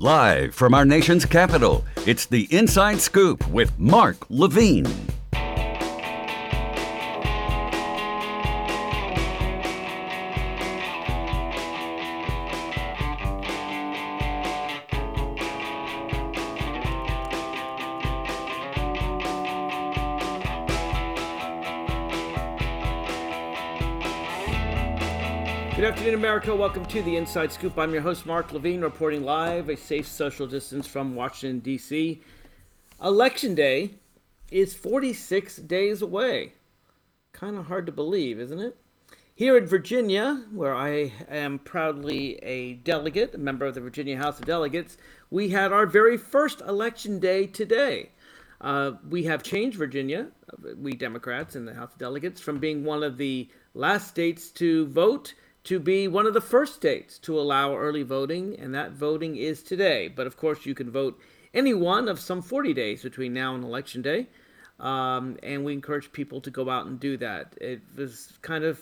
Live from our nation's capital, it's the Inside Scoop with Mark Levine. America. Welcome to the Inside Scoop. I'm your host, Mark Levine, reporting live, a safe social distance from Washington, D.C. Election Day is 46 days away. Kind of hard to believe, isn't it? Here in Virginia, where I am proudly a delegate, a member of the Virginia House of Delegates, we had our very first election day today. Uh, we have changed Virginia, we Democrats in the House of Delegates, from being one of the last states to vote to be one of the first states to allow early voting, and that voting is today. But of course, you can vote any one of some 40 days between now and Election Day. Um, and we encourage people to go out and do that. It was kind of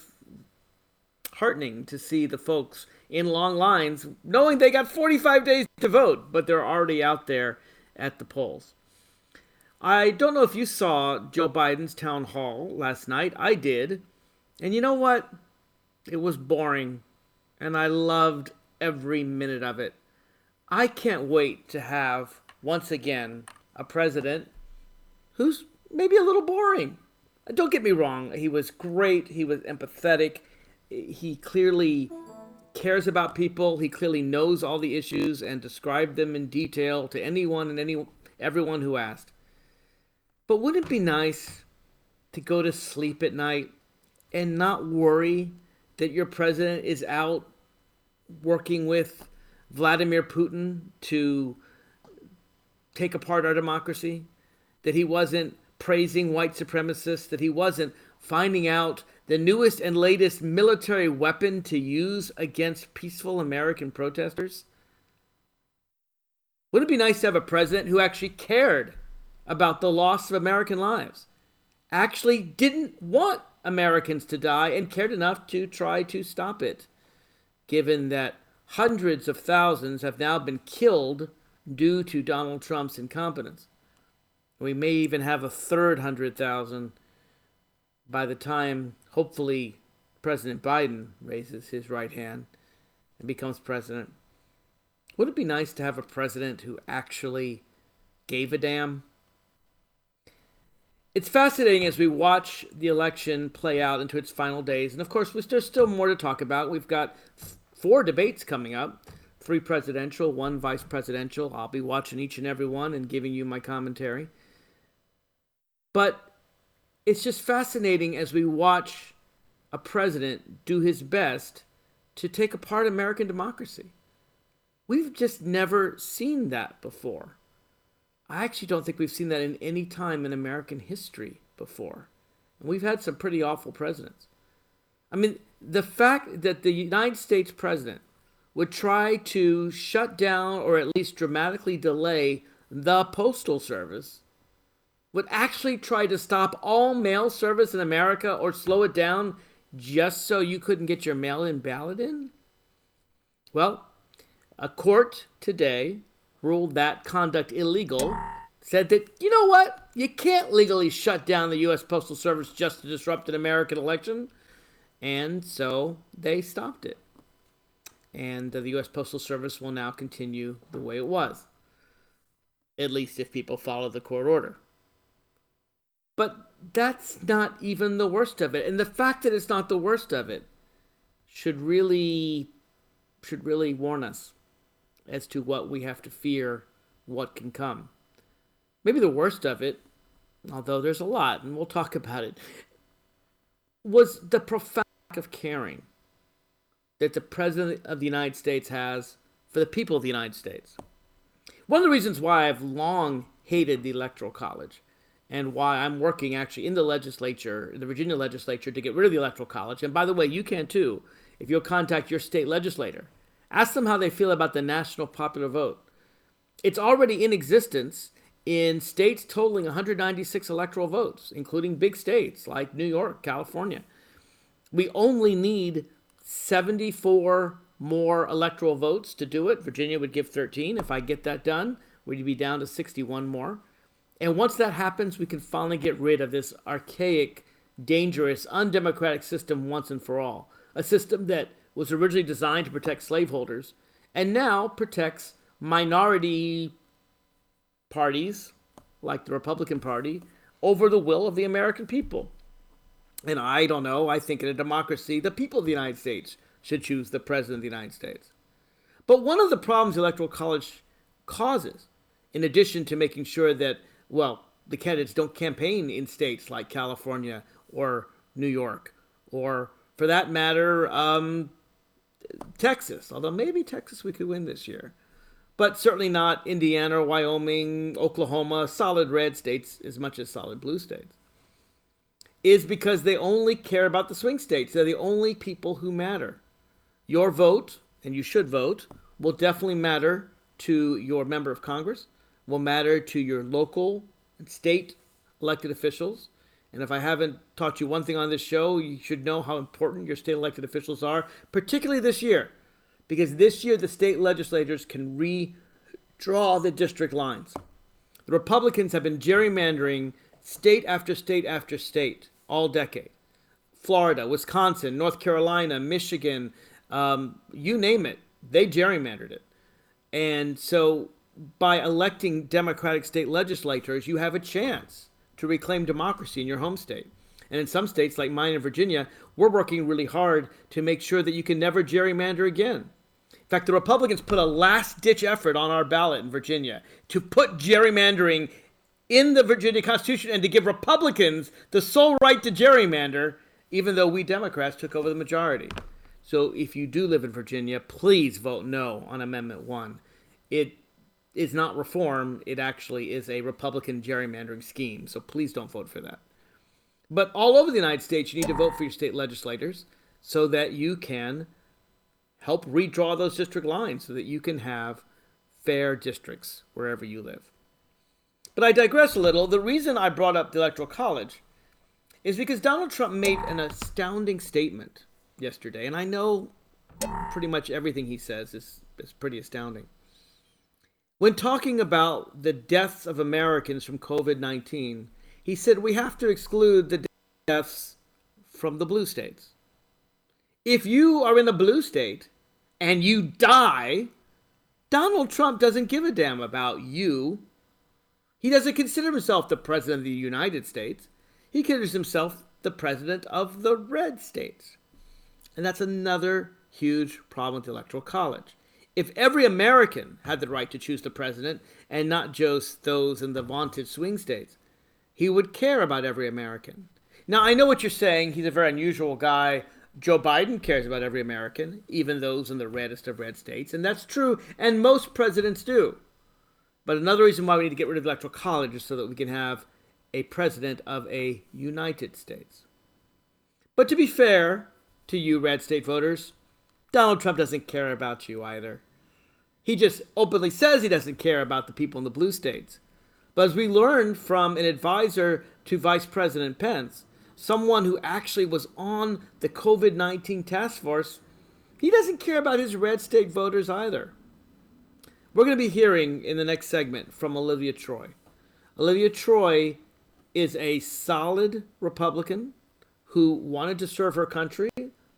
heartening to see the folks in long lines knowing they got 45 days to vote, but they're already out there at the polls. I don't know if you saw Joe Biden's town hall last night. I did. And you know what? It was boring, and I loved every minute of it. I can't wait to have, once again, a president who's maybe a little boring. Don't get me wrong, he was great, he was empathetic, he clearly cares about people, he clearly knows all the issues and described them in detail to anyone and any everyone who asked. But wouldn't it be nice to go to sleep at night and not worry that your president is out working with Vladimir Putin to take apart our democracy, that he wasn't praising white supremacists, that he wasn't finding out the newest and latest military weapon to use against peaceful American protesters? Wouldn't it be nice to have a president who actually cared about the loss of American lives? Actually didn't want Americans to die and cared enough to try to stop it, given that hundreds of thousands have now been killed due to Donald Trump's incompetence. We may even have a third hundred thousand by the time, hopefully, President Biden raises his right hand and becomes president. Would it be nice to have a president who actually gave a damn? It's fascinating as we watch the election play out into its final days. And of course, there's still more to talk about. We've got four debates coming up three presidential, one vice presidential. I'll be watching each and every one and giving you my commentary. But it's just fascinating as we watch a president do his best to take apart American democracy. We've just never seen that before. I actually don't think we've seen that in any time in American history before. And we've had some pretty awful presidents. I mean, the fact that the United States president would try to shut down or at least dramatically delay the Postal Service, would actually try to stop all mail service in America or slow it down just so you couldn't get your mail in ballot in? Well, a court today ruled that conduct illegal, said that, you know what? You can't legally shut down the U.S. Postal Service just to disrupt an American election. And so they stopped it. And the U.S. Postal Service will now continue the way it was, at least if people follow the court order. But that's not even the worst of it. And the fact that it's not the worst of it should really should really warn us as to what we have to fear, what can come. Maybe the worst of it, although there's a lot, and we'll talk about it, was the profound lack of caring that the President of the United States has for the people of the United States. One of the reasons why I've long hated the Electoral College and why I'm working actually in the legislature, the Virginia legislature, to get rid of the Electoral College. And by the way, you can too if you'll contact your state legislator Ask them how they feel about the national popular vote. It's already in existence in states totaling 196 electoral votes, including big states like New York, California. We only need 74 more electoral votes to do it. Virginia would give 13. If I get that done, we'd be down to 61 more. And once that happens, we can finally get rid of this archaic, dangerous, undemocratic system once and for all. A system that was originally designed to protect slaveholders and now protects minority parties, like the Republican Party, over the will of the American people. And I don't know, I think in a democracy, the people of the United States should choose the President of the United States. But one of the problems the Electoral College causes, in addition to making sure that, well, the candidates don't campaign in states like California or New York, or for that matter, um, Texas, although maybe Texas we could win this year. But certainly not Indiana, Wyoming, Oklahoma, solid red states as much as solid blue states. Is because they only care about the swing states. They're the only people who matter. Your vote, and you should vote, will definitely matter to your member of Congress, will matter to your local and state elected officials. And if I haven't taught you one thing on this show, you should know how important your state elected officials are, particularly this year, because this year the state legislators can redraw the district lines. The Republicans have been gerrymandering state after state after state all decade. Florida, Wisconsin, North Carolina, Michigan, um, you name it, they gerrymandered it. And so by electing Democratic state legislators, you have a chance to reclaim democracy in your home state. And in some states, like mine in Virginia, we're working really hard to make sure that you can never gerrymander again. In fact, the Republicans put a last ditch effort on our ballot in Virginia to put gerrymandering in the Virginia Constitution and to give Republicans the sole right to gerrymander, even though we Democrats took over the majority. So if you do live in Virginia, please vote no on Amendment 1. It is not reform, it actually is a Republican gerrymandering scheme. So please don't vote for that. But all over the United States, you need to vote for your state legislators so that you can help redraw those district lines so that you can have fair districts wherever you live. But I digress a little. The reason I brought up the Electoral College is because Donald Trump made an astounding statement yesterday, and I know pretty much everything he says is, is pretty astounding. When talking about the deaths of Americans from COVID 19, he said we have to exclude the deaths from the blue states. If you are in a blue state and you die, Donald Trump doesn't give a damn about you. He doesn't consider himself the president of the United States. He considers himself the president of the red states. And that's another huge problem with the Electoral College. If every American had the right to choose the president and not just those in the vaunted swing states, he would care about every American. Now, I know what you're saying. He's a very unusual guy. Joe Biden cares about every American, even those in the reddest of red states. And that's true, and most presidents do. But another reason why we need to get rid of the Electoral College is so that we can have a president of a United States. But to be fair, to you red state voters, Donald Trump doesn't care about you either. He just openly says he doesn't care about the people in the blue states. But as we learned from an advisor to Vice President Pence, someone who actually was on the COVID 19 task force, he doesn't care about his red state voters either. We're going to be hearing in the next segment from Olivia Troy. Olivia Troy is a solid Republican who wanted to serve her country,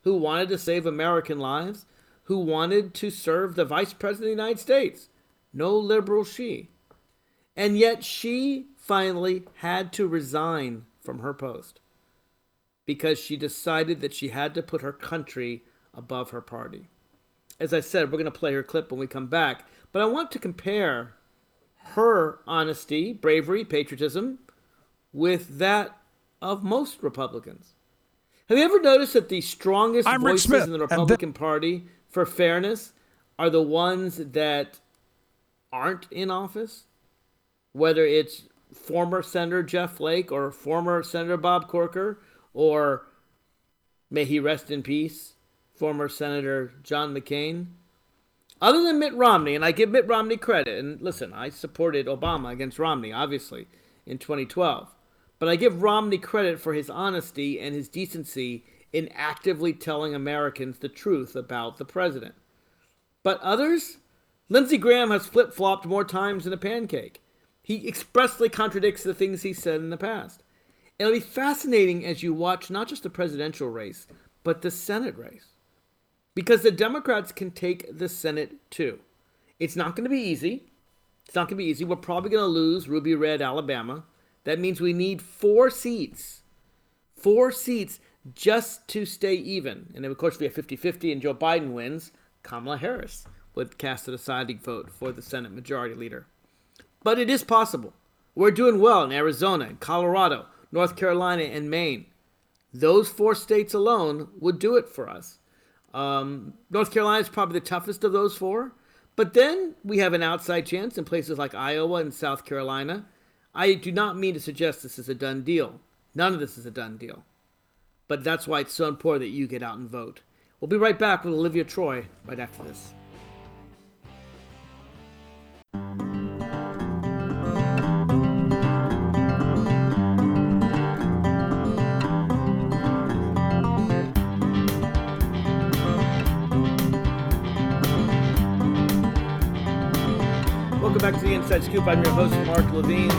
who wanted to save American lives, who wanted to serve the Vice President of the United States. No liberal she. And yet she finally had to resign from her post because she decided that she had to put her country above her party. As I said, we're going to play her clip when we come back, but I want to compare her honesty, bravery, patriotism with that of most Republicans. Have you ever noticed that the strongest I'm voices in the Republican Party for fairness are the ones that aren't in office? Whether it's former Senator Jeff Flake or former Senator Bob Corker or may he rest in peace, former Senator John McCain. Other than Mitt Romney, and I give Mitt Romney credit, and listen, I supported Obama against Romney, obviously, in 2012. But I give Romney credit for his honesty and his decency in actively telling Americans the truth about the president. But others, Lindsey Graham has flip flopped more times than a pancake. He expressly contradicts the things he said in the past. It'll be fascinating as you watch not just the presidential race, but the Senate race. Because the Democrats can take the Senate too. It's not going to be easy. It's not going to be easy. We're probably going to lose Ruby Red, Alabama. That means we need four seats. Four seats just to stay even. And then, of course, if we have 50 50 and Joe Biden wins, Kamala Harris would cast a deciding vote for the Senate Majority Leader. But it is possible. We're doing well in Arizona, and Colorado, North Carolina, and Maine. Those four states alone would do it for us. Um, North Carolina is probably the toughest of those four. But then we have an outside chance in places like Iowa and South Carolina. I do not mean to suggest this is a done deal. None of this is a done deal. But that's why it's so important that you get out and vote. We'll be right back with Olivia Troy right after this. Welcome back to the Inside Scoop. I'm your host, Mark Levine.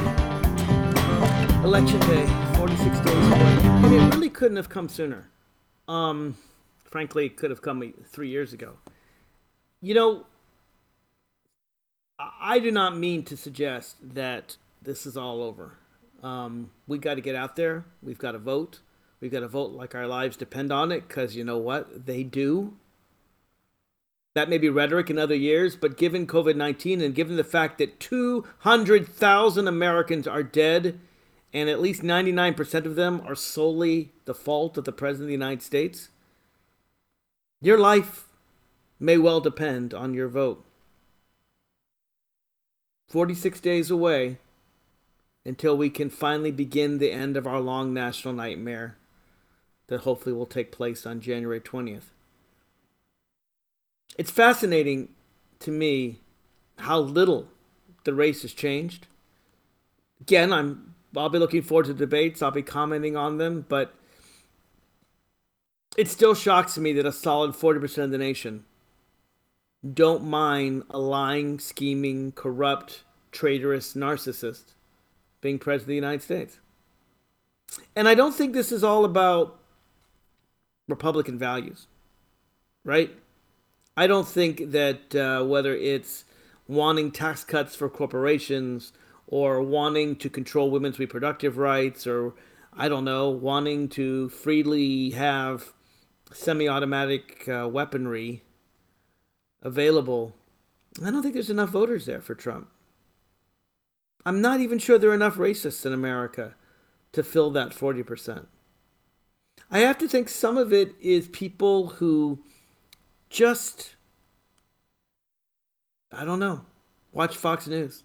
Election Day, 46 days away. And it really couldn't have come sooner. Um, frankly, it could have come three years ago. You know, I do not mean to suggest that this is all over. Um, we got to get out there. We've got to vote. We've got to vote like our lives depend on it because you know what? They do. That may be rhetoric in other years, but given COVID 19 and given the fact that 200,000 Americans are dead and at least 99% of them are solely the fault of the President of the United States, your life may well depend on your vote. 46 days away until we can finally begin the end of our long national nightmare that hopefully will take place on January 20th. It's fascinating to me how little the race has changed. Again, I'm I'll be looking forward to debates. I'll be commenting on them, but it still shocks me that a solid 40% of the nation don't mind a lying, scheming, corrupt, traitorous narcissist being president of the United States. And I don't think this is all about Republican values, right? I don't think that uh, whether it's wanting tax cuts for corporations or wanting to control women's reproductive rights or I don't know, wanting to freely have semi automatic uh, weaponry available, I don't think there's enough voters there for Trump. I'm not even sure there are enough racists in America to fill that 40%. I have to think some of it is people who just, I don't know, watch Fox News,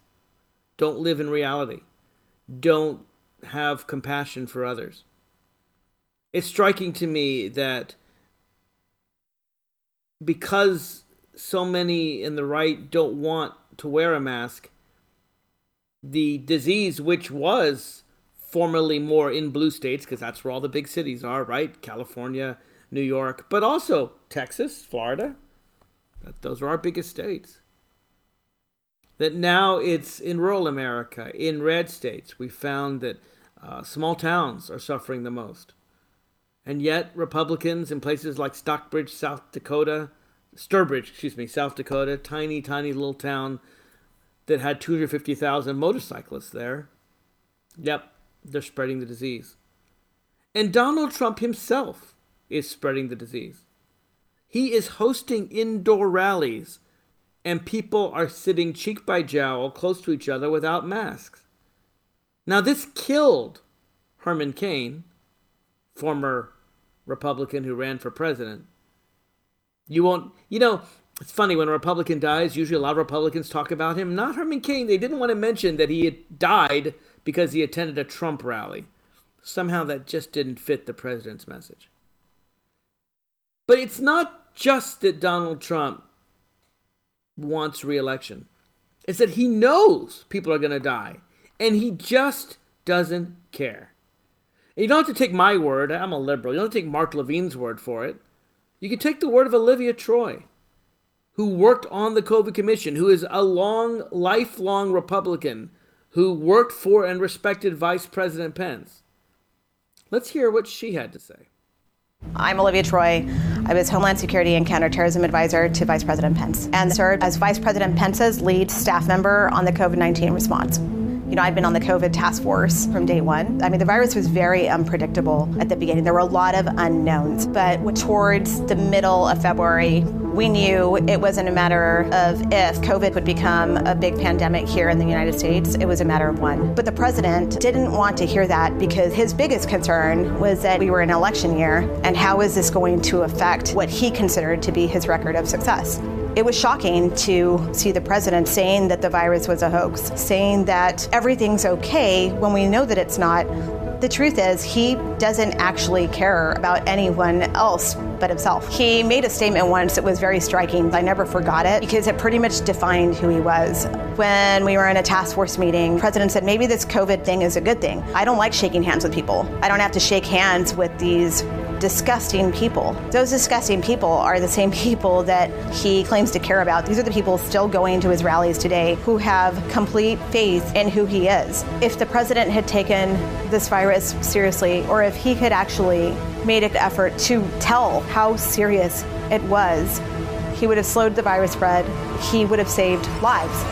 don't live in reality, don't have compassion for others. It's striking to me that because so many in the right don't want to wear a mask, the disease, which was formerly more in blue states, because that's where all the big cities are, right? California, New York, but also Texas, Florida. Those are our biggest states. That now it's in rural America, in red states. We found that uh, small towns are suffering the most. And yet, Republicans in places like Stockbridge, South Dakota, Sturbridge, excuse me, South Dakota, tiny, tiny little town that had 250,000 motorcyclists there. Yep, they're spreading the disease. And Donald Trump himself is spreading the disease. He is hosting indoor rallies, and people are sitting cheek by jowl close to each other without masks. Now, this killed Herman Cain, former Republican who ran for president. You won't, you know, it's funny when a Republican dies, usually a lot of Republicans talk about him. Not Herman Cain. They didn't want to mention that he had died because he attended a Trump rally. Somehow that just didn't fit the president's message. But it's not just that Donald Trump wants reelection, it's that he knows people are going to die, and he just doesn't care. And you don't have to take my word, I'm a liberal. You don't have to take Mark Levine's word for it. You can take the word of Olivia Troy who worked on the COVID Commission, who is a long, lifelong Republican, who worked for and respected Vice President Pence. Let's hear what she had to say. I'm Olivia Troy. I was Homeland Security and Counterterrorism Advisor to Vice President Pence and served as Vice President Pence's lead staff member on the COVID 19 response. You know, I've been on the COVID task force from day one. I mean, the virus was very unpredictable at the beginning. There were a lot of unknowns, but towards the middle of February, we knew it wasn't a matter of if COVID would become a big pandemic here in the United States, it was a matter of when. But the president didn't want to hear that because his biggest concern was that we were in election year and how is this going to affect what he considered to be his record of success. It was shocking to see the president saying that the virus was a hoax, saying that everything's okay when we know that it's not. The truth is, he doesn't actually care about anyone else but himself. He made a statement once that was very striking. I never forgot it because it pretty much defined who he was. When we were in a task force meeting, the president said, maybe this COVID thing is a good thing. I don't like shaking hands with people. I don't have to shake hands with these disgusting people. Those disgusting people are the same people that he claims to care about. These are the people still going to his rallies today who have complete faith in who he is. If the president had taken this virus seriously, or if he had actually made an effort to tell how serious it was, he would have slowed the virus spread, he would have saved lives.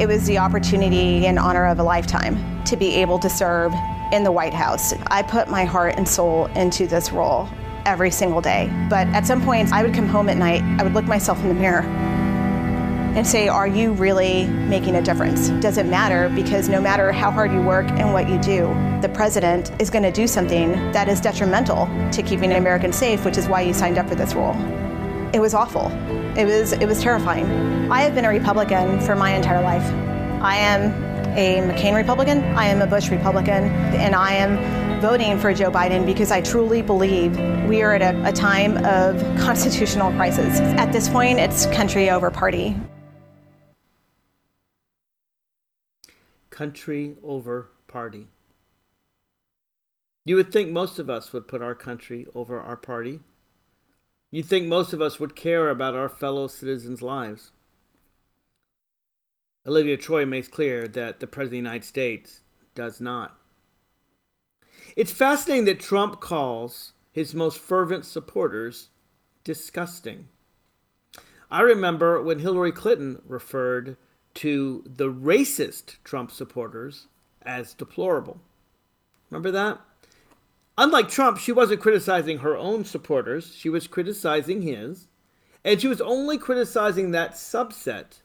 It was the opportunity and honor of a lifetime to be able to serve in the White House. I put my heart and soul into this role every single day. But at some points, I would come home at night, I would look myself in the mirror and say, Are you really making a difference? Does it matter? Because no matter how hard you work and what you do, the president is going to do something that is detrimental to keeping Americans safe, which is why you signed up for this role. It was awful. It was, it was terrifying. I have been a Republican for my entire life. I am a McCain Republican, I am a Bush Republican, and I am voting for Joe Biden because I truly believe we are at a, a time of constitutional crisis. At this point, it's country over party. Country over party. You would think most of us would put our country over our party. You'd think most of us would care about our fellow citizens' lives. Olivia Troy makes clear that the President of the United States does not. It's fascinating that Trump calls his most fervent supporters disgusting. I remember when Hillary Clinton referred to the racist Trump supporters as deplorable. Remember that? Unlike Trump, she wasn't criticizing her own supporters, she was criticizing his, and she was only criticizing that subset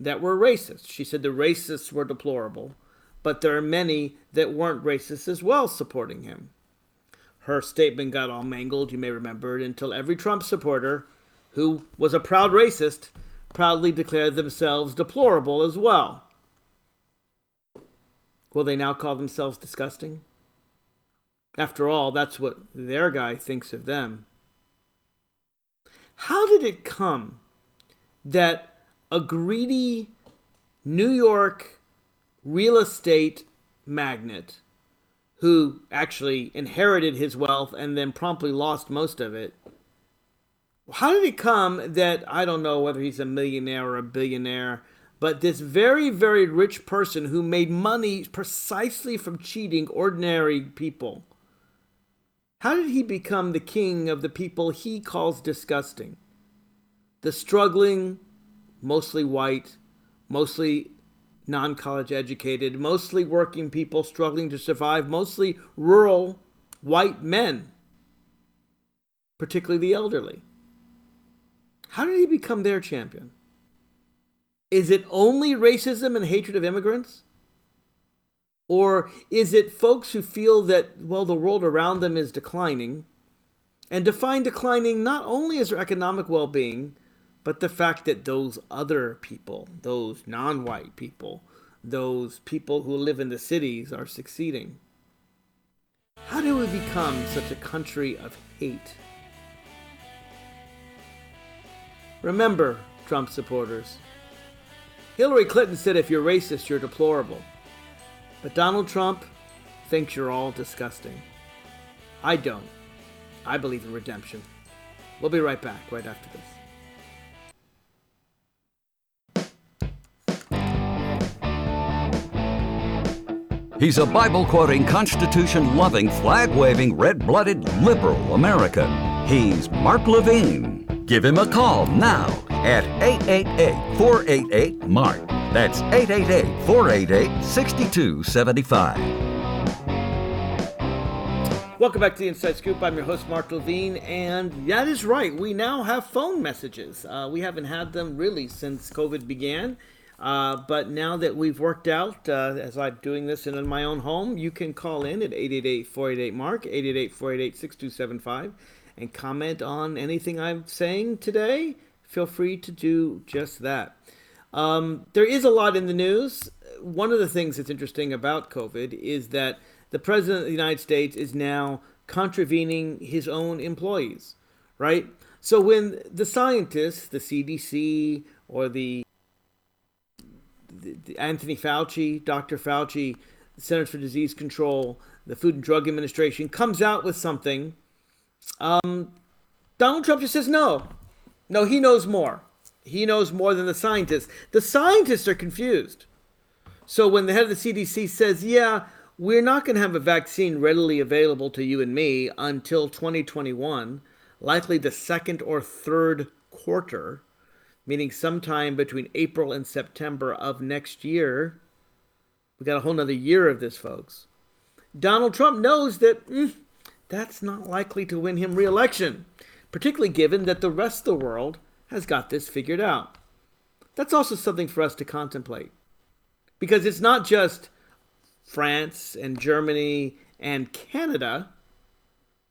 that were racist. She said the racists were deplorable, but there are many that weren't racist as well supporting him. Her statement got all mangled, you may remember it, until every Trump supporter who was a proud racist proudly declared themselves deplorable as well. Will they now call themselves disgusting? After all, that's what their guy thinks of them. How did it come that a greedy New York real estate magnate who actually inherited his wealth and then promptly lost most of it. How did it come that I don't know whether he's a millionaire or a billionaire, but this very, very rich person who made money precisely from cheating ordinary people? How did he become the king of the people he calls disgusting? The struggling, mostly white, mostly non college educated, mostly working people struggling to survive, mostly rural white men, particularly the elderly. How did he become their champion? Is it only racism and hatred of immigrants? Or is it folks who feel that, well, the world around them is declining and define declining not only as their economic well being, but the fact that those other people, those non white people, those people who live in the cities are succeeding. How do we become such a country of hate? Remember, Trump supporters, Hillary Clinton said if you're racist, you're deplorable. But Donald Trump thinks you're all disgusting. I don't. I believe in redemption. We'll be right back right after this. He's a Bible quoting, Constitution loving, flag waving, red blooded liberal American. He's Mark Levine. Give him a call now at 888 488 Mark. That's 888 488 6275. Welcome back to the Inside Scoop. I'm your host, Mark Levine, and that is right. We now have phone messages. Uh, we haven't had them really since COVID began. Uh, but now that we've worked out, uh, as I'm doing this in my own home, you can call in at 888-488-MARK, 888-488-6275, and comment on anything I'm saying today. Feel free to do just that. Um, there is a lot in the news. One of the things that's interesting about COVID is that the President of the United States is now contravening his own employees, right? So when the scientists, the CDC, or the Anthony Fauci, Dr. Fauci, Centers for Disease Control, the Food and Drug Administration comes out with something, um, Donald Trump just says no. No, he knows more. He knows more than the scientists. The scientists are confused. So when the head of the CDC says, yeah, we're not going to have a vaccine readily available to you and me until 2021, likely the second or third quarter, meaning sometime between April and September of next year. We got a whole nother year of this, folks. Donald Trump knows that mm, that's not likely to win him re-election, particularly given that the rest of the world has got this figured out. That's also something for us to contemplate. Because it's not just France and Germany and Canada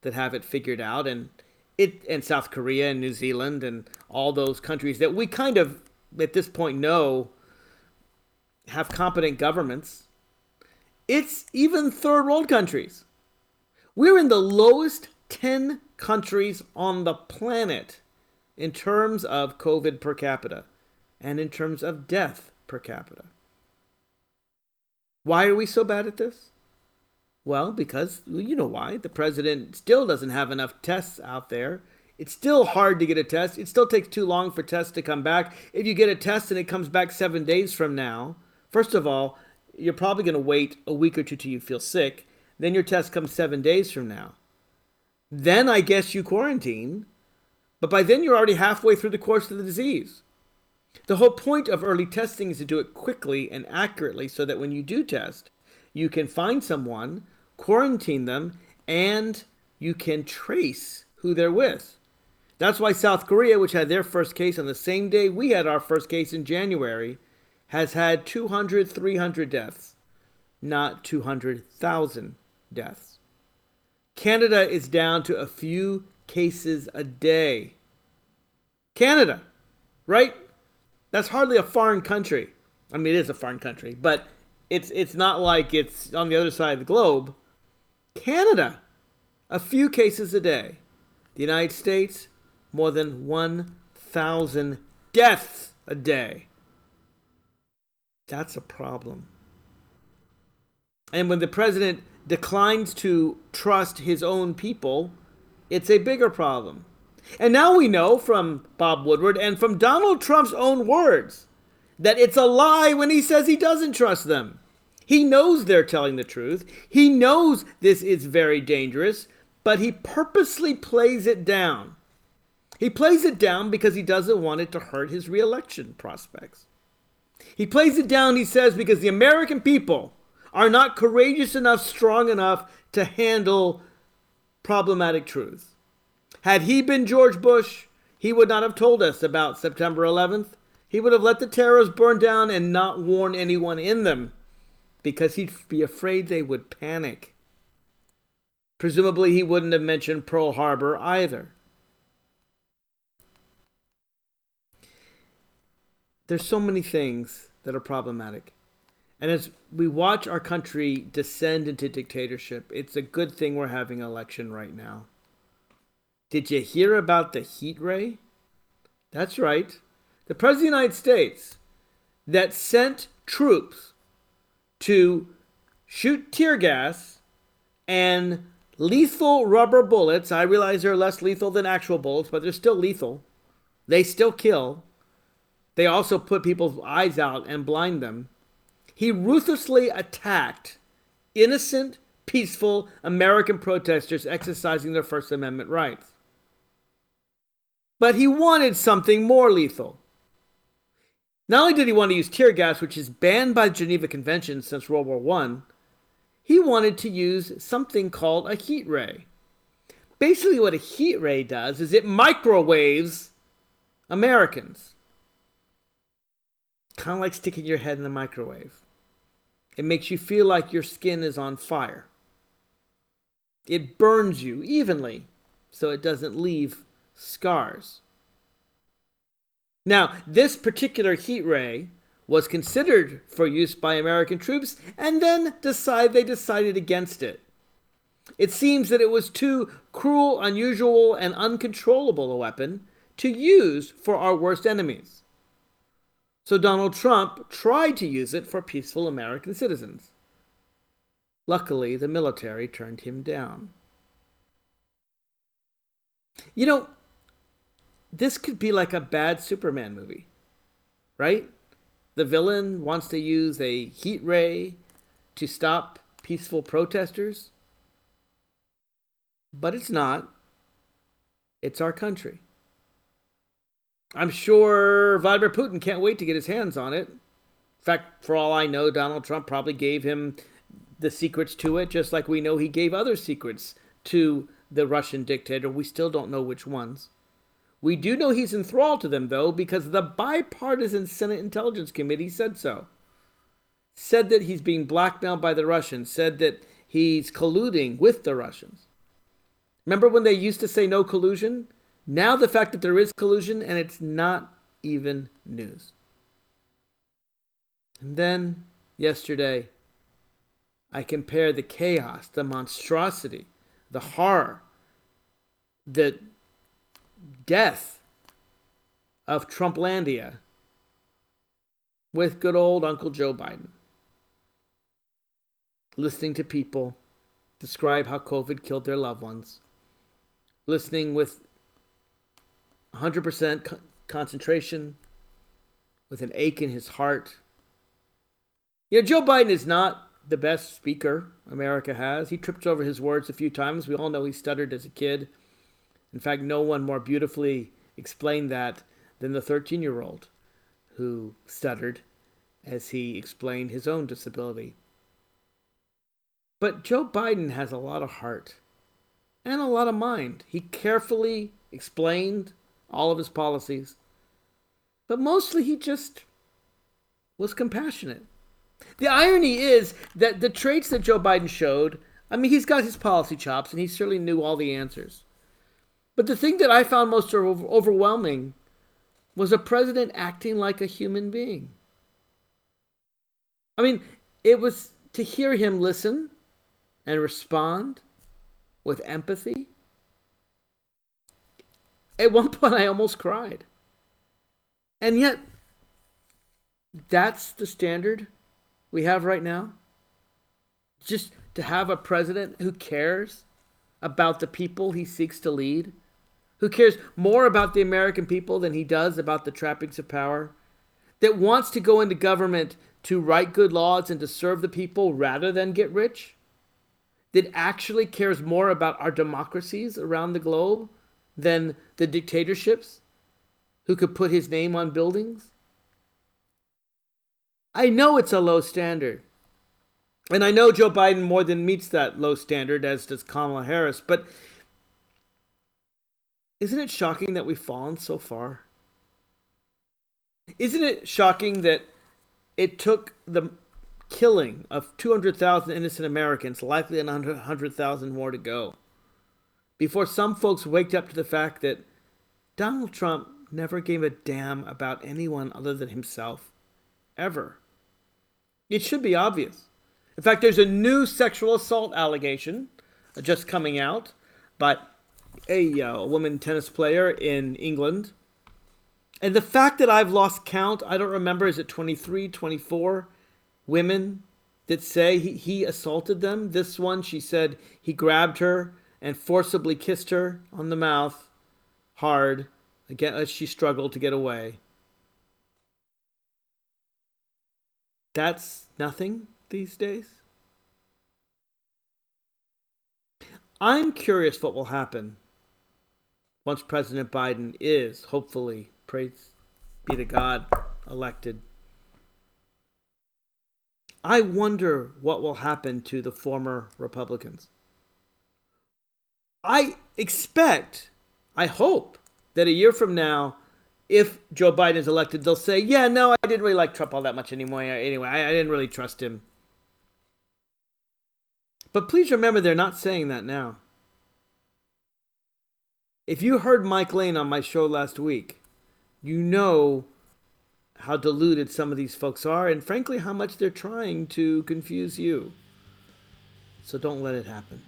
that have it figured out and it and South Korea and New Zealand and all those countries that we kind of at this point know have competent governments. It's even third world countries. We're in the lowest 10 countries on the planet in terms of COVID per capita and in terms of death per capita. Why are we so bad at this? Well, because you know why. The president still doesn't have enough tests out there. It's still hard to get a test. It still takes too long for tests to come back. If you get a test and it comes back seven days from now, first of all, you're probably going to wait a week or two till you feel sick. Then your test comes seven days from now. Then I guess you quarantine. But by then you're already halfway through the course of the disease. The whole point of early testing is to do it quickly and accurately so that when you do test, you can find someone quarantine them, and you can trace who they're with. That's why South Korea, which had their first case on the same day we had our first case in January, has had 200, 300 deaths, not 200,000 deaths. Canada is down to a few cases a day. Canada, right? That's hardly a foreign country. I mean, it is a foreign country, but it's it's not like it's on the other side of the globe. Canada, a few cases a day. The United States, more than 1,000 deaths a day. That's a problem. And when the president declines to trust his own people, it's a bigger problem. And now we know from Bob Woodward and from Donald Trump's own words that it's a lie when he says he doesn't trust them. He knows they're telling the truth. He knows this is very dangerous, but he purposely plays it down. He plays it down because he doesn't want it to hurt his reelection prospects. He plays it down, he says, because the American people are not courageous enough, strong enough to handle problematic truths. Had he been George Bush, he would not have told us about September 11th. He would have let the terrorists burn down and not warn anyone in them because he'd be afraid they would panic. Presumably, he wouldn't have mentioned Pearl Harbor either. There's so many things that are problematic. And as we watch our country descend into dictatorship, it's a good thing we're having an election right now. Did you hear about the heat ray? That's right. The President of the United States that sent troops to shoot tear gas and lethal rubber bullets. I realize they're less lethal than actual bullets, but they're still lethal. They still kill. They also put people's eyes out and blind them. He ruthlessly attacked innocent, peaceful American protesters exercising their First Amendment rights. But he wanted something more lethal. Not only did he want to use tear gas, which is banned by the Geneva Convention since World War I, he wanted to use something called a heat ray. Basically, what a heat ray does is it microwaves Americans. Kind of like sticking your head in the microwave. It makes you feel like your skin is on fire. It burns you evenly so it doesn't leave scars. Now, this particular heat ray was considered for use by American troops and then decide they decided against it. It seems that it was too cruel, unusual, and uncontrollable a weapon to use for our worst enemies. So Donald Trump tried to use it for peaceful American citizens. Luckily, the military turned him down. You know, this could be like a bad Superman movie, right? The villain wants to use a heat ray to stop peaceful protesters. But it's not. It's our country. I'm sure Vladimir Putin can't wait to get his hands on it. In fact, for all I know, Donald Trump probably gave him the secrets to it, just like we know he gave other secrets to the Russian dictator. We still don't know which ones. We do know he's enthralled to them, though, because the bipartisan Senate Intelligence Committee said so. Said that he's being blackmailed by the Russians, said that he's colluding with the Russians. Remember when they used to say no collusion? Now the fact that there is collusion and it's not even news. And then yesterday, I compare the chaos, the monstrosity, the horror, the death of Trumplandia with good old Uncle Joe Biden. Listening to people describe how COVID killed their loved ones. Listening with 100% co- concentration, with an ache in his heart. You know, Joe Biden is not the best speaker America has. He tripped over his words a few times. We all know he stuttered as a kid. In fact, no one more beautifully explained that than the 13 year old who stuttered as he explained his own disability. But Joe Biden has a lot of heart and a lot of mind. He carefully explained all of his policies, but mostly he just was compassionate. The irony is that the traits that Joe Biden showed, I mean, he's got his policy chops and he certainly knew all the answers. But the thing that I found most overwhelming was a president acting like a human being. I mean, it was to hear him listen and respond with empathy. At one point, I almost cried. And yet, that's the standard we have right now. Just to have a president who cares about the people he seeks to lead who cares more about the American people than he does about the trappings of power, that wants to go into government to write good laws and to serve the people rather than get rich, that actually cares more about our democracies around the globe than the dictatorships who could put his name on buildings? I know it's a low standard. And I know Joe Biden more than meets that low standard, as does Kamala Harris. But isn't it shocking that we've fallen so far? Isn't it shocking that it took the killing of 200,000 innocent Americans, likely another 100,000 more to go, before some folks waked up to the fact that Donald Trump never gave a damn about anyone other than himself, ever. It should be obvious. In fact, there's a new sexual assault allegation uh, just coming out by a, uh, woman tennis player in England. And the fact that I've lost count, I don't remember, is it 23, 24 women that say he, he assaulted them? This one, she said he grabbed her and forcibly kissed her on the mouth hard again as she struggled to get away. That's nothing these days? I'm curious what will happen once President Biden is, hopefully, praise be to God, elected. I wonder what will happen to the former Republicans. I expect, I hope, that a year from now, if Joe Biden is elected, they'll say, yeah, no, I didn't really like Trump all that much anymore. Anyway, I, I didn't really trust him. But please remember, they're not saying that now. If you heard Mike Lane on my show last week, you know how deluded some of these folks are, and frankly, how much they're trying to confuse you. So don't let it happen.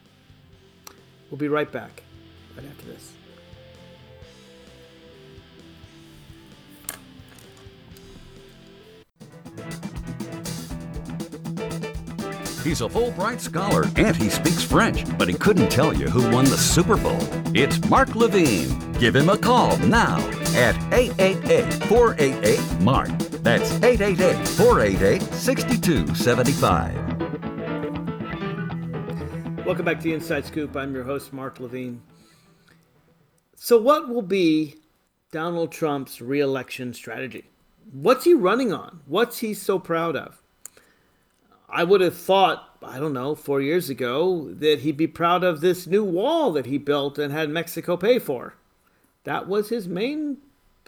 We'll be right back right after this. He's a Fulbright scholar and he speaks French, but he couldn't tell you who won the Super Bowl. It's Mark Levine. Give him a call now at 888 488 Mark. That's 888 488 6275. Welcome back to the Inside Scoop. I'm your host, Mark Levine. So, what will be Donald Trump's reelection strategy? What's he running on? What's he so proud of? I would have thought, I don't know, four years ago, that he'd be proud of this new wall that he built and had Mexico pay for. That was his main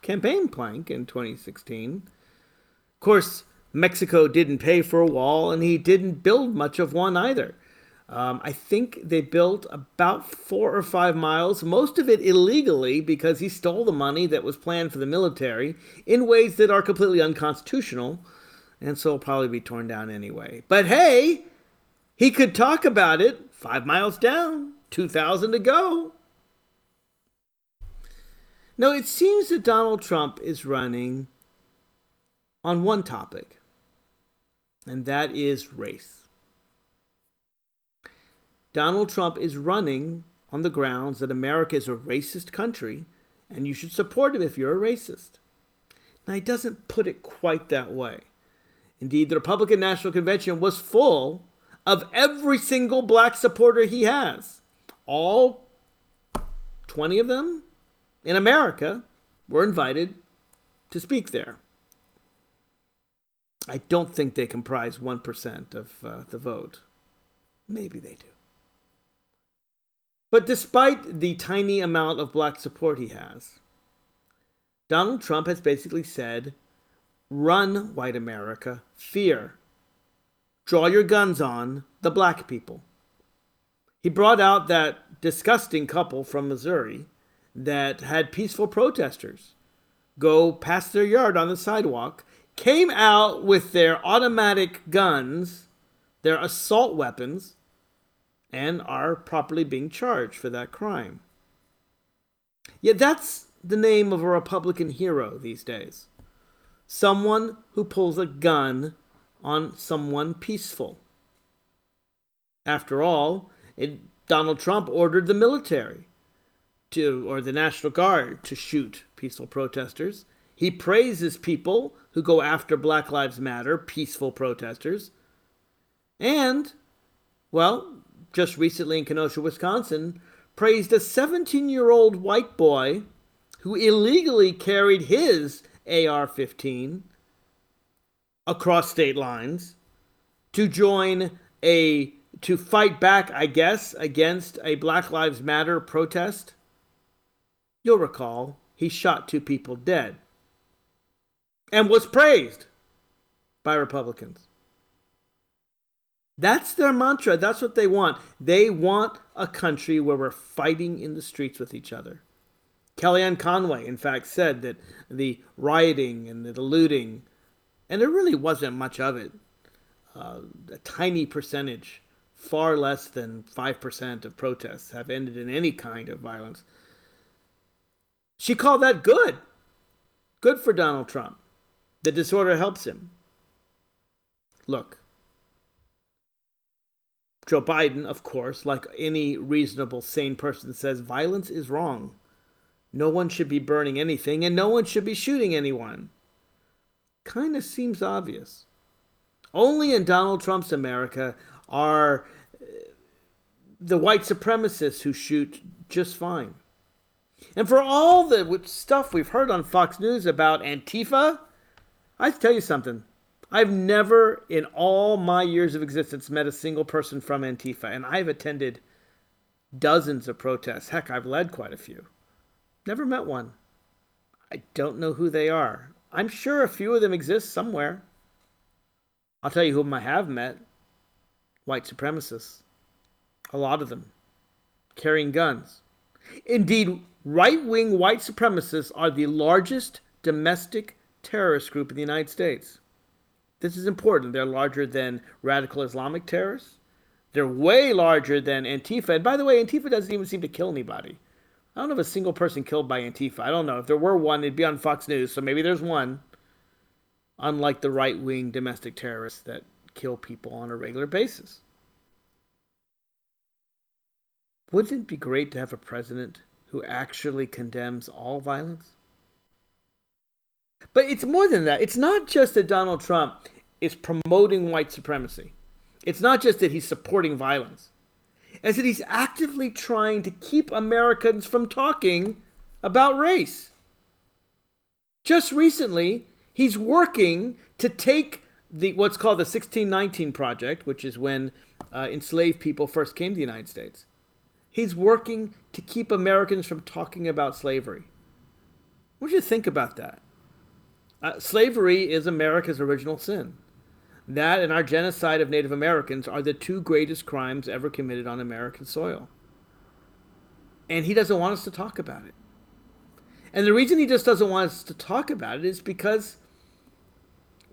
campaign plank in 2016. Of course, Mexico didn't pay for a wall, and he didn't build much of one either. Um, I think they built about four or five miles, most of it illegally because he stole the money that was planned for the military in ways that are completely unconstitutional and so it'll probably be torn down anyway. But hey, he could talk about it five miles down, 2,000 to go. No, it seems that Donald Trump is running on one topic, and that is race. Donald Trump is running on the grounds that America is a racist country and you should support him if you're a racist. Now, he doesn't put it quite that way. Indeed, the Republican National Convention was full of every single black supporter he has. All 20 of them in America were invited to speak there. I don't think they comprise 1% of uh, the vote. Maybe they do. But despite the tiny amount of black support he has, Donald Trump has basically said Run, white America, fear. Draw your guns on the black people. He brought out that disgusting couple from Missouri that had peaceful protesters go past their yard on the sidewalk, came out with their automatic guns, their assault weapons, and are properly being charged for that crime. Yet that's the name of a Republican hero these days someone who pulls a gun on someone peaceful. After all, it, Donald Trump ordered the military to, or the National Guard to shoot peaceful protesters. He praises people who go after Black Lives Matter, peaceful protesters. And, well, just recently in Kenosha, Wisconsin, praised a 17 year old white boy who illegally carried his AR 15 across state lines to join a to fight back, I guess, against a Black Lives Matter protest. You'll recall he shot two people dead and was praised by Republicans. That's their mantra. That's what they want. They want a country where we're fighting in the streets with each other. Kellyanne Conway, in fact, said that the rioting and the looting, and there really wasn't much of it, uh, a tiny percentage, far less than 5% of protests have ended in any kind of violence. She called that good. Good for Donald Trump. The disorder helps him. Look, Joe Biden, of course, like any reasonable, sane person, says violence is wrong. No one should be burning anything, and no one should be shooting anyone. Kind of seems obvious. Only in Donald Trump's America are uh, the white supremacists who shoot just fine. And for all the stuff we've heard on Fox News about Antifa, I tell you something. I've never, in all my years of existence, met a single person from Antifa, and I've attended dozens of protests. Heck, I've led quite a few. Never met one. I don't know who they are. I'm sure a few of them exist somewhere. I'll tell you whom I have met white supremacists. A lot of them carrying guns. Indeed, right wing white supremacists are the largest domestic terrorist group in the United States. This is important. They're larger than radical Islamic terrorists. They're way larger than Antifa. And by the way, Antifa doesn't even seem to kill anybody. I don't know of a single person killed by Antifa. I don't know. If there were one, it'd be on Fox News. So maybe there's one. Unlike the right wing domestic terrorists that kill people on a regular basis. Wouldn't it be great to have a president who actually condemns all violence? But it's more than that. It's not just that Donald Trump is promoting white supremacy. It's not just that he's supporting violence. It's that he's actively trying to keep Americans from talking about race. Just recently, he's working to take the what's called the 1619 project, which is when uh, enslaved people first came to the United States. He's working to keep Americans from talking about slavery. What do you think about that? Uh, slavery is America's original sin. That and our genocide of Native Americans are the two greatest crimes ever committed on American soil. And he doesn't want us to talk about it. And the reason he just doesn't want us to talk about it is because,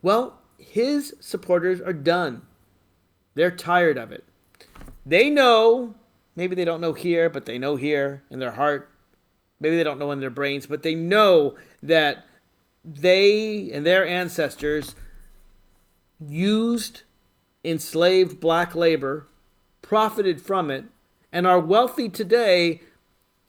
well, his supporters are done. They're tired of it. They know, maybe they don't know here, but they know here in their heart. Maybe they don't know in their brains, but they know that they and their ancestors used enslaved black labor, profited from it, and are wealthy today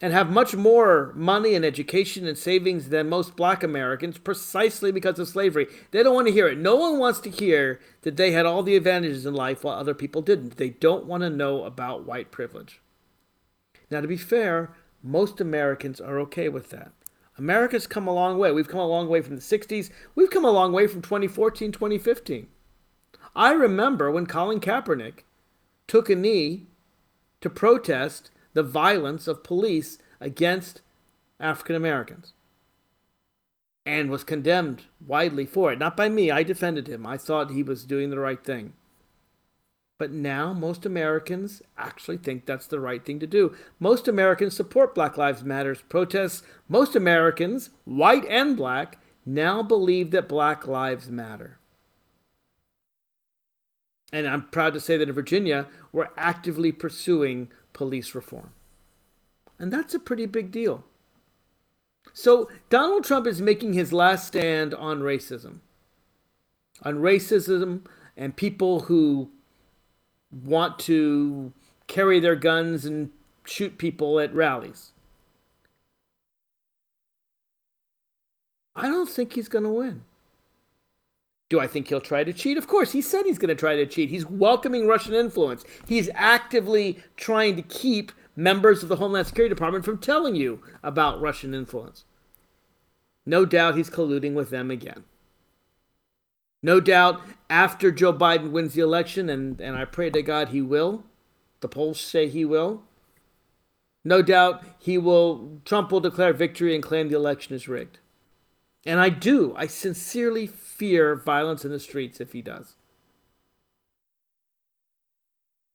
and have much more money and education and savings than most black Americans precisely because of slavery. They don't want to hear it. No one wants to hear that they had all the advantages in life while other people didn't. They don't want to know about white privilege. Now, to be fair, most Americans are okay with that. America's come a long way. We've come a long way from the 60s. We've come a long way from 2014, 2015. I remember when Colin Kaepernick took a knee to protest the violence of police against African Americans and was condemned widely for it. Not by me, I defended him. I thought he was doing the right thing. But now most Americans actually think that's the right thing to do. Most Americans support Black Lives Matters protests. Most Americans, white and black, now believe that Black Lives Matter. And I'm proud to say that in Virginia, we're actively pursuing police reform. And that's a pretty big deal. So Donald Trump is making his last stand on racism. On racism and people who want to carry their guns and shoot people at rallies. I don't think he's going to win. Do I think he'll try to cheat? Of course, he said he's going to try to cheat. He's welcoming Russian influence. He's actively trying to keep members of the Homeland Security Department from telling you about Russian influence. No doubt he's colluding with them again. No doubt after Joe Biden wins the election, and, and I pray to God he will, the polls say he will. No doubt he will, Trump will declare victory and claim the election is rigged. And I do. I sincerely fear violence in the streets if he does.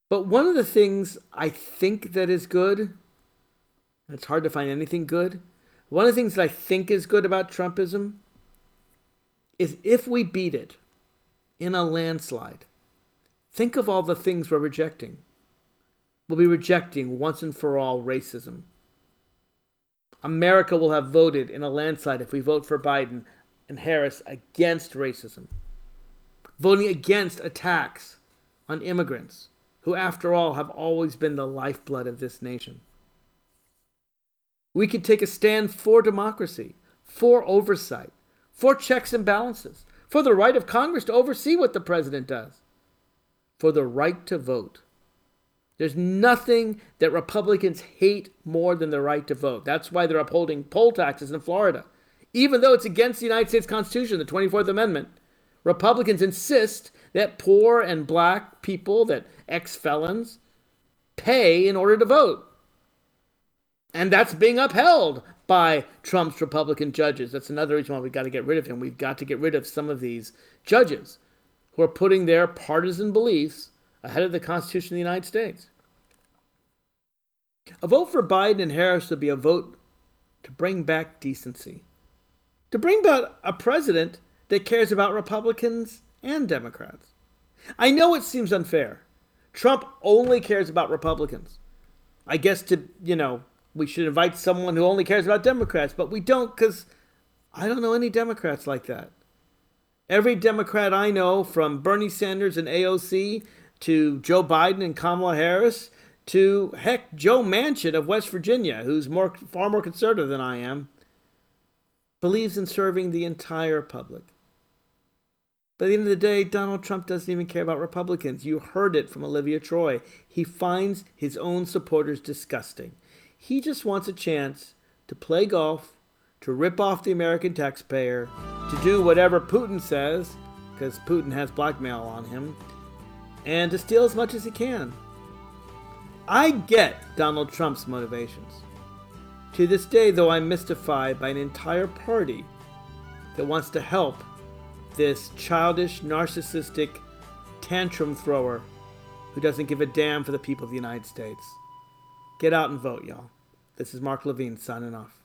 But one of the things I think that is good, it's hard to find anything good. One of the things that I think is good about Trumpism is if we beat it in a landslide, think of all the things we're rejecting. We'll be rejecting once and for all racism. America will have voted in a landslide if we vote for Biden and Harris against racism, voting against attacks on immigrants, who, after all, have always been the lifeblood of this nation. We could take a stand for democracy, for oversight, for checks and balances, for the right of Congress to oversee what the president does, for the right to vote. There's nothing that Republicans hate more than the right to vote. That's why they're upholding poll taxes in Florida. Even though it's against the United States Constitution, the 24th Amendment, Republicans insist that poor and black people, that ex felons, pay in order to vote. And that's being upheld by Trump's Republican judges. That's another reason why we've got to get rid of him. We've got to get rid of some of these judges who are putting their partisan beliefs ahead of the Constitution of the United States. A vote for Biden and Harris would be a vote to bring back decency, to bring back a president that cares about Republicans and Democrats. I know it seems unfair. Trump only cares about Republicans. I guess to, you know, we should invite someone who only cares about Democrats, but we don't because I don't know any Democrats like that. Every Democrat I know, from Bernie Sanders and AOC to Joe Biden and Kamala Harris to heck Joe Manchin of West Virginia, who's more far more conservative than I am, believes in serving the entire public. At the end of the day, Donald Trump doesn't even care about Republicans. You heard it from Olivia Troye. He finds his own supporters disgusting. He just wants a chance to play golf, to rip off the American taxpayer, to do whatever Putin says, because Putin has blackmail on him, and to steal as much as he can. I get Donald Trump's motivations. To this day, though, I'm mystified by an entire party that wants to help this childish, narcissistic tantrum thrower who doesn't give a damn for the people of the United States. Get out and vote, y'all. This is Mark Levine signing off.